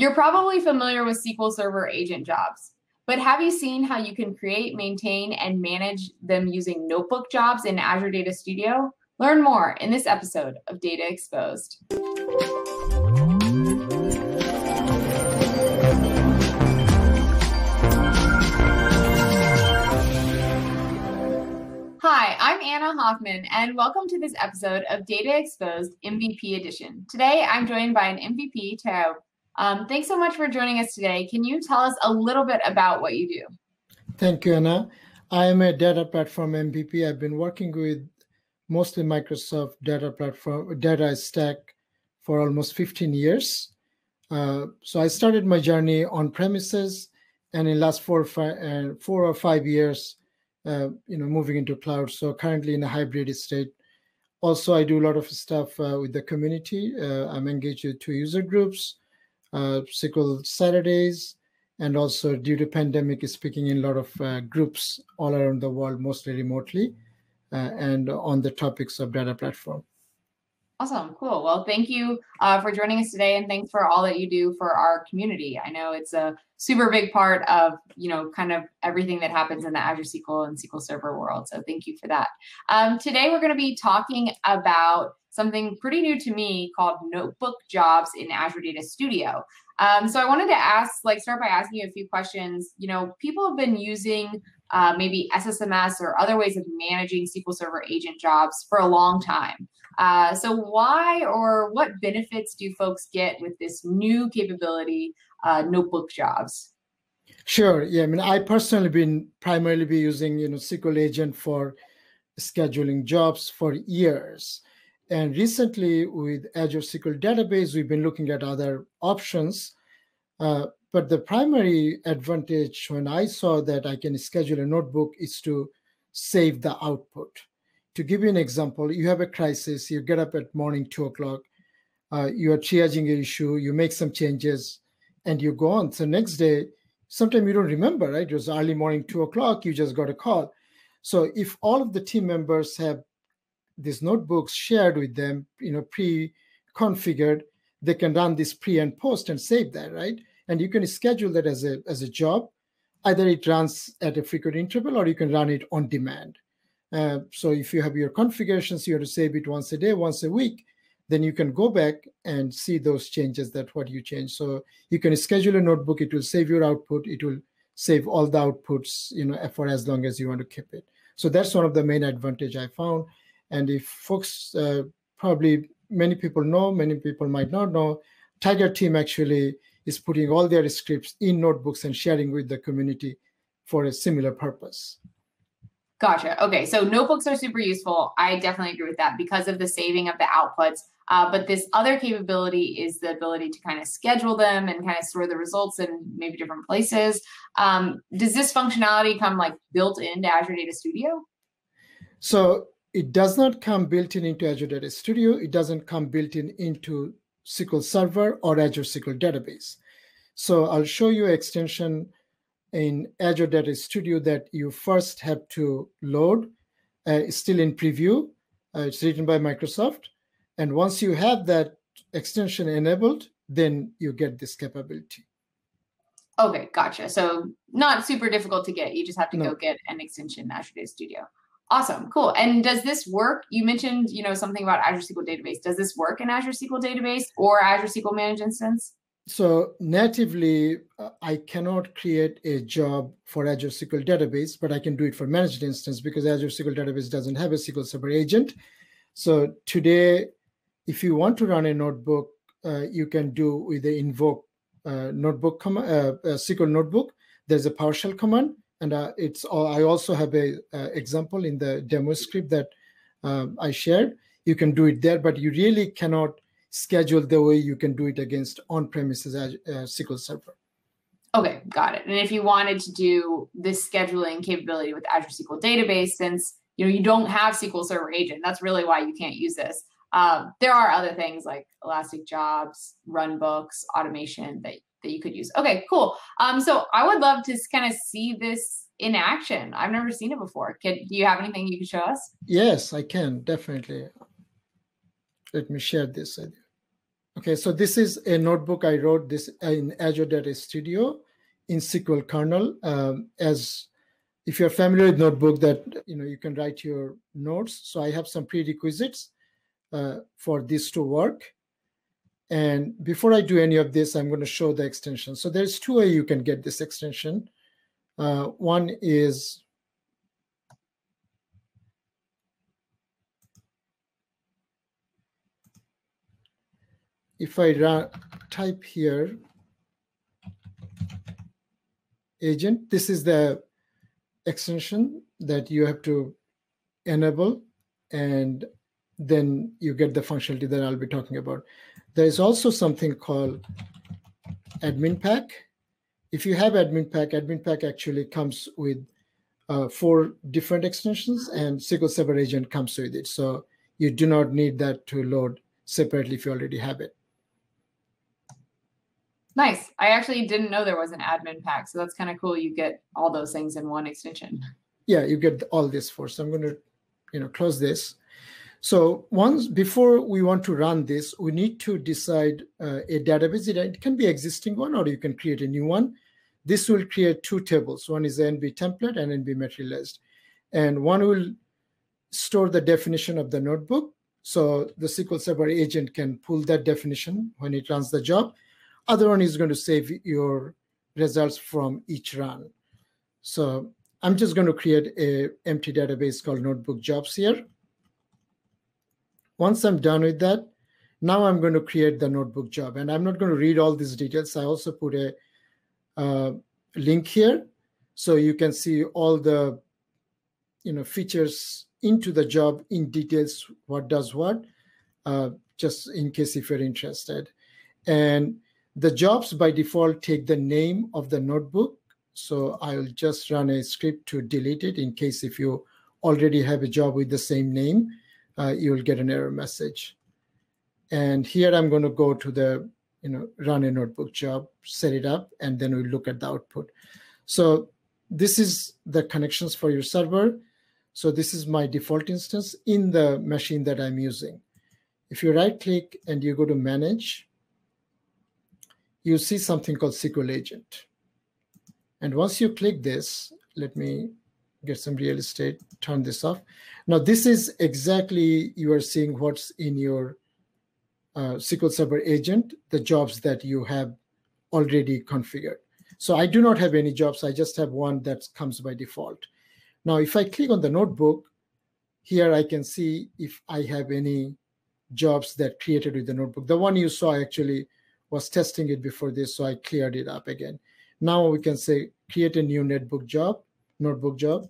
You're probably familiar with SQL Server agent jobs, but have you seen how you can create, maintain, and manage them using notebook jobs in Azure Data Studio? Learn more in this episode of Data Exposed. Hi, I'm Anna Hoffman, and welcome to this episode of Data Exposed MVP Edition. Today, I'm joined by an MVP, Taiob um, thanks so much for joining us today. Can you tell us a little bit about what you do? Thank you, Anna. I am a data platform MVP. I've been working with mostly Microsoft data platform, data stack for almost 15 years. Uh, so I started my journey on premises, and in last four or five, uh, four or five years, uh, you know, moving into cloud. So currently in a hybrid state. Also, I do a lot of stuff uh, with the community. Uh, I'm engaged with two user groups uh, SQL Saturdays, and also due to pandemic, is speaking in a lot of uh, groups all around the world, mostly remotely, uh, and on the topics of data platform. Awesome, cool. Well, thank you uh, for joining us today, and thanks for all that you do for our community. I know it's a super big part of you know kind of everything that happens in the Azure SQL and SQL Server world. So thank you for that. Um, today we're going to be talking about something pretty new to me called notebook jobs in Azure Data Studio. Um, so I wanted to ask, like, start by asking you a few questions. You know, people have been using uh, maybe SSMS or other ways of managing SQL Server agent jobs for a long time. Uh, so why or what benefits do folks get with this new capability, uh, notebook jobs? Sure. Yeah. I mean, I personally been primarily be using you know SQL Agent for scheduling jobs for years. And recently with Azure SQL Database, we've been looking at other options. Uh, but the primary advantage when I saw that I can schedule a notebook is to save the output. To give you an example, you have a crisis, you get up at morning two o'clock, uh, you are triaging an issue, you make some changes, and you go on. So next day, sometimes you don't remember, right? It was early morning, two o'clock, you just got a call. So if all of the team members have these notebooks shared with them, you know, pre-configured, they can run this pre and post and save that, right? And you can schedule that as a as a job. Either it runs at a frequent interval or you can run it on demand. Uh, so if you have your configurations, you have to save it once a day, once a week, then you can go back and see those changes that what you change. So you can schedule a notebook, it will save your output, it will save all the outputs, you know, for as long as you want to keep it. So that's one of the main advantage I found. And if folks uh, probably many people know, many people might not know, Tiger Team actually is putting all their scripts in notebooks and sharing with the community for a similar purpose. Gotcha. Okay, so notebooks are super useful. I definitely agree with that because of the saving of the outputs. Uh, but this other capability is the ability to kind of schedule them and kind of store the results in maybe different places. Um, does this functionality come like built into Azure Data Studio? So it does not come built in into Azure Data Studio. It doesn't come built in into SQL Server or Azure SQL Database. So I'll show you extension in Azure Data Studio that you first have to load. Uh, still in preview. Uh, it's written by Microsoft. And once you have that extension enabled, then you get this capability. Okay, gotcha. So not super difficult to get. You just have to no. go get an extension in Azure Data Studio. Awesome, cool. And does this work? You mentioned, you know, something about Azure SQL Database. Does this work in Azure SQL Database or Azure SQL Managed Instance? So natively, uh, I cannot create a job for Azure SQL Database, but I can do it for Managed Instance because Azure SQL Database doesn't have a SQL Server agent. So today, if you want to run a notebook, uh, you can do with the invoke uh, notebook com- uh, SQL notebook. There's a PowerShell command and uh, it's i also have a uh, example in the demo script that i shared you can do it there but you really cannot schedule the way you can do it against on-premises uh, sql server okay got it and if you wanted to do this scheduling capability with azure sql database since you know you don't have sql server agent that's really why you can't use this um, there are other things like elastic jobs runbooks automation that that you could use. Okay, cool. Um, so I would love to kind of see this in action. I've never seen it before. Can do you have anything you can show us? Yes, I can definitely. Let me share this. Okay, so this is a notebook I wrote this in Azure Data Studio in SQL kernel. Um, as if you're familiar with notebook that you know you can write your notes. So I have some prerequisites uh, for this to work. And before I do any of this, I'm going to show the extension. So there's two ways you can get this extension. Uh, one is if I run, type here agent, this is the extension that you have to enable and then you get the functionality that I'll be talking about. There is also something called admin pack. If you have admin pack, admin pack actually comes with uh, four different extensions and SQL Server Agent comes with it. So you do not need that to load separately if you already have it. Nice. I actually didn't know there was an admin pack. So that's kind of cool. You get all those things in one extension. Yeah, you get all this for. So I'm going to, you know, close this. So once before we want to run this, we need to decide uh, a database. It can be existing one or you can create a new one. This will create two tables. One is NB template and NB materialized. And one will store the definition of the notebook. So the SQL Server agent can pull that definition when it runs the job. Other one is going to save your results from each run. So I'm just going to create a empty database called notebook jobs here. Once I'm done with that, now I'm going to create the notebook job. And I'm not going to read all these details. I also put a uh, link here so you can see all the you know features into the job in details what does what uh, just in case if you're interested and the jobs by default take the name of the notebook so i'll just run a script to delete it in case if you already have a job with the same name uh, you'll get an error message. And here I'm going to go to the, you know, run a notebook job, set it up, and then we'll look at the output. So this is the connections for your server. So this is my default instance in the machine that I'm using. If you right click and you go to manage, you see something called SQL agent. And once you click this, let me get some real estate, turn this off. Now, this is exactly you are seeing what's in your uh, SQL Server agent, the jobs that you have already configured. So I do not have any jobs. I just have one that comes by default. Now, if I click on the notebook, here I can see if I have any jobs that created with the notebook. The one you saw actually was testing it before this, so I cleared it up again. Now we can say create a new notebook job notebook job.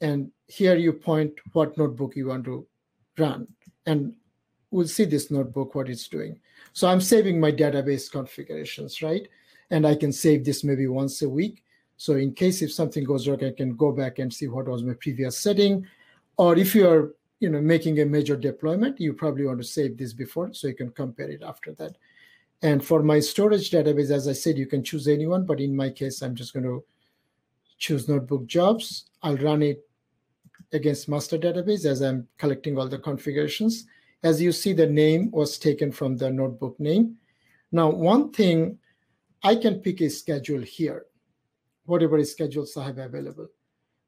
And here you point what notebook you want to run. And we'll see this notebook, what it's doing. So I'm saving my database configurations, right? And I can save this maybe once a week. So in case if something goes wrong, I can go back and see what was my previous setting. Or if you are you know, making a major deployment, you probably want to save this before so you can compare it after that. And for my storage database, as I said, you can choose anyone, but in my case, I'm just going to choose notebook jobs. I'll run it against master database as I'm collecting all the configurations. As you see, the name was taken from the notebook name. Now, one thing, I can pick a schedule here, whatever schedules I have available,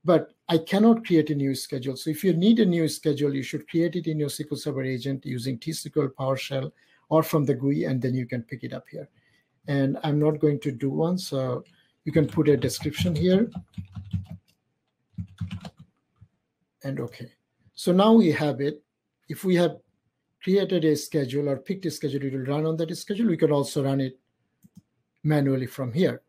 but I cannot create a new schedule. So if you need a new schedule, you should create it in your SQL Server agent using T-SQL, PowerShell, or from the GUI, and then you can pick it up here. And I'm not going to do one, so you can put a description here. And okay. So now we have it. If we have created a schedule or picked a schedule, it will run on that schedule. We can also run it manually from here.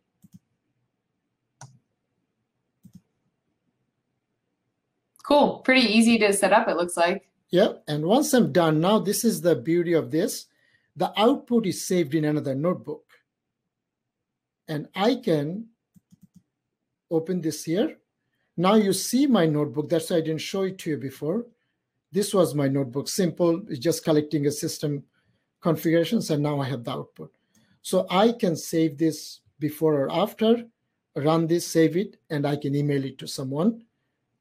Cool. Pretty easy to set up, it looks like. Yeah. And once I'm done, now this is the beauty of this. The output is saved in another notebook and I can open this here. Now you see my notebook. That's why I didn't show it to you before. This was my notebook, simple, it's just collecting a system configurations, and now I have the output. So I can save this before or after, run this, save it, and I can email it to someone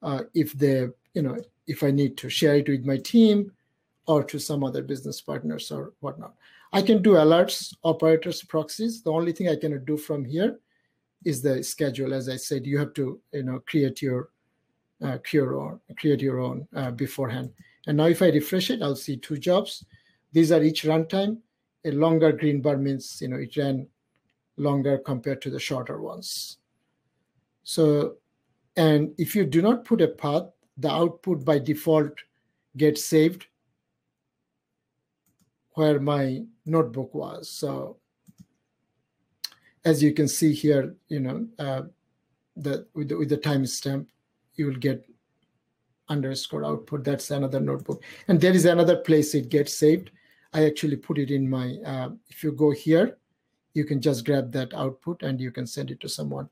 uh, if they, you know, if I need to share it with my team or to some other business partners or whatnot. I can do alerts, operators, proxies. The only thing I cannot do from here is the schedule. As I said, you have to you know create your uh, your own, create your own uh, beforehand. And now if I refresh it, I'll see two jobs. These are each runtime. A longer green bar means you know it ran longer compared to the shorter ones. So, and if you do not put a path, the output by default gets saved where my notebook was. So as you can see here, you know, uh, the, with the, with the timestamp, you will get underscore output. That's another notebook. And there is another place it gets saved. I actually put it in my, uh, if you go here, you can just grab that output and you can send it to someone.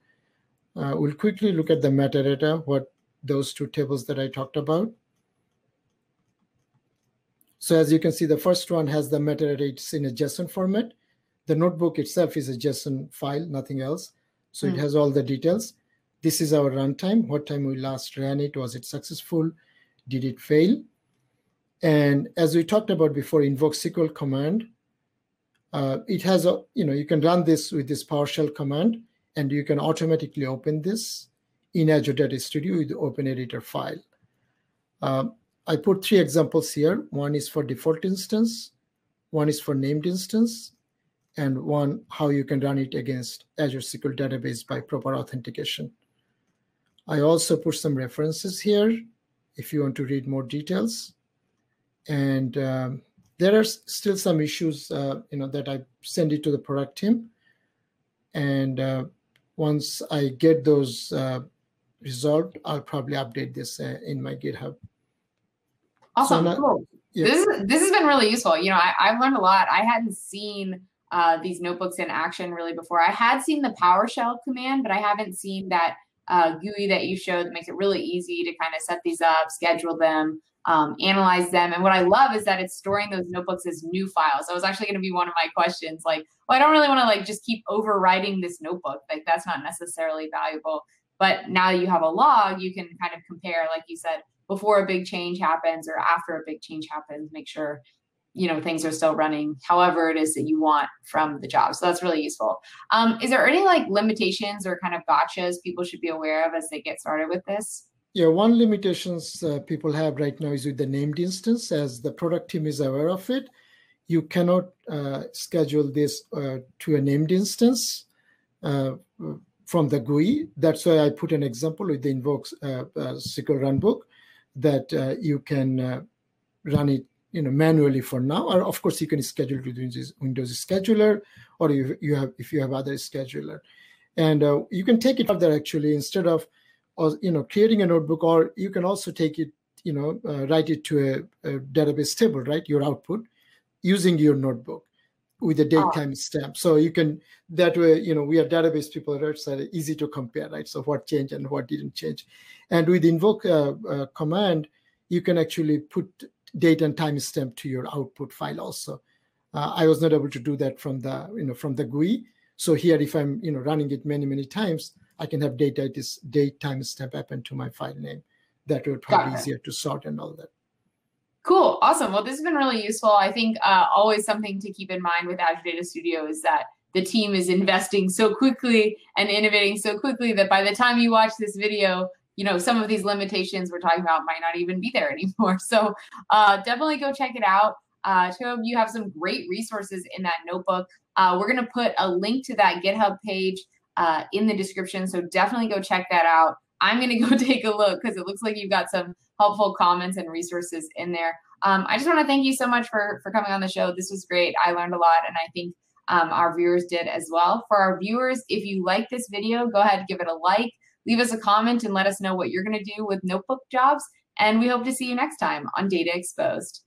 Uh, we'll quickly look at the metadata, what those two tables that I talked about. So as you can see, the first one has the metadata, it's in a JSON format. The notebook itself is a JSON file, nothing else. So mm. it hmm. has all the details. This is our runtime, what time we last ran it, was it successful, did it fail? And as we talked about before, invoke SQL command, uh, it has a, you know, you can run this with this PowerShell command and you can automatically open this in Azure Data Studio with the Open Editor file. Um, I put three examples here. One is for default instance, one is for named instance, and one how you can run it against Azure SQL database by proper authentication. I also put some references here if you want to read more details. And um, there are still some issues, uh, you know, that I send it to the product team. And uh, once I get those uh, resolved, I'll probably update this uh, in my GitHub. Awesome, so cool. Yeah. This is, this has been really useful. You know, I, I've learned a lot. I hadn't seen uh, these notebooks in action really before. I had seen the PowerShell command, but I haven't seen that uh, GUI that you showed that makes it really easy to kind of set these up, schedule them, um, analyze them. And what I love is that it's storing those notebooks as new files. That was actually going to be one of my questions. Like, well, I don't really want to like just keep overwriting this notebook. Like that's not necessarily valuable. But now that you have a log, you can kind of compare, like you said, before a big change happens or after a big change happens, make sure you know things are still running however it is that you want from the job so that's really useful um, is there any like limitations or kind of gotchas people should be aware of as they get started with this yeah, one limitations uh, people have right now is with the named instance. As the product team is aware of it, you cannot uh, schedule this uh, to a named instance uh, from the GUI. That's why I put an example with the Invoke uh, uh, SQL Runbook that you can run it you know manually for now. Or of course you can schedule with windows, windows scheduler or you, you have if you have other scheduler. And uh, you can take it further actually instead of or you know creating a notebook or you can also take it you know uh, write it to a, a, database table right? Your output using your notebook with a date time stamp. So you can that way you know we are database people right so easy to compare right? So what changed and what didn't change. And with invoke uh, uh, command you can actually put date and time stamp to your output file also. Uh, i was not able to do that from the you know from the gui so here if i'm you know running it many many times I can have data this date time stamp append to my file name. That would probably easier to sort and all that. Cool, awesome. Well, this has been really useful. I think uh, always something to keep in mind with Azure Data Studio is that the team is investing so quickly and innovating so quickly that by the time you watch this video, you know some of these limitations we're talking about might not even be there anymore. So uh, definitely go check it out. Uh, Taiob, you have some great resources in that notebook. Uh, we're going to put a link to that GitHub page uh, in the description. So definitely go check that out. I'm going to go take a look because it looks like you've got some helpful comments and resources in there. Um, I just want to thank you so much for, for coming on the show. This was great. I learned a lot, and I think um, our viewers did as well. For our viewers, if you like this video, go ahead and give it a like, leave us a comment, and let us know what you're going to do with notebook jobs. And we hope to see you next time on Data Exposed.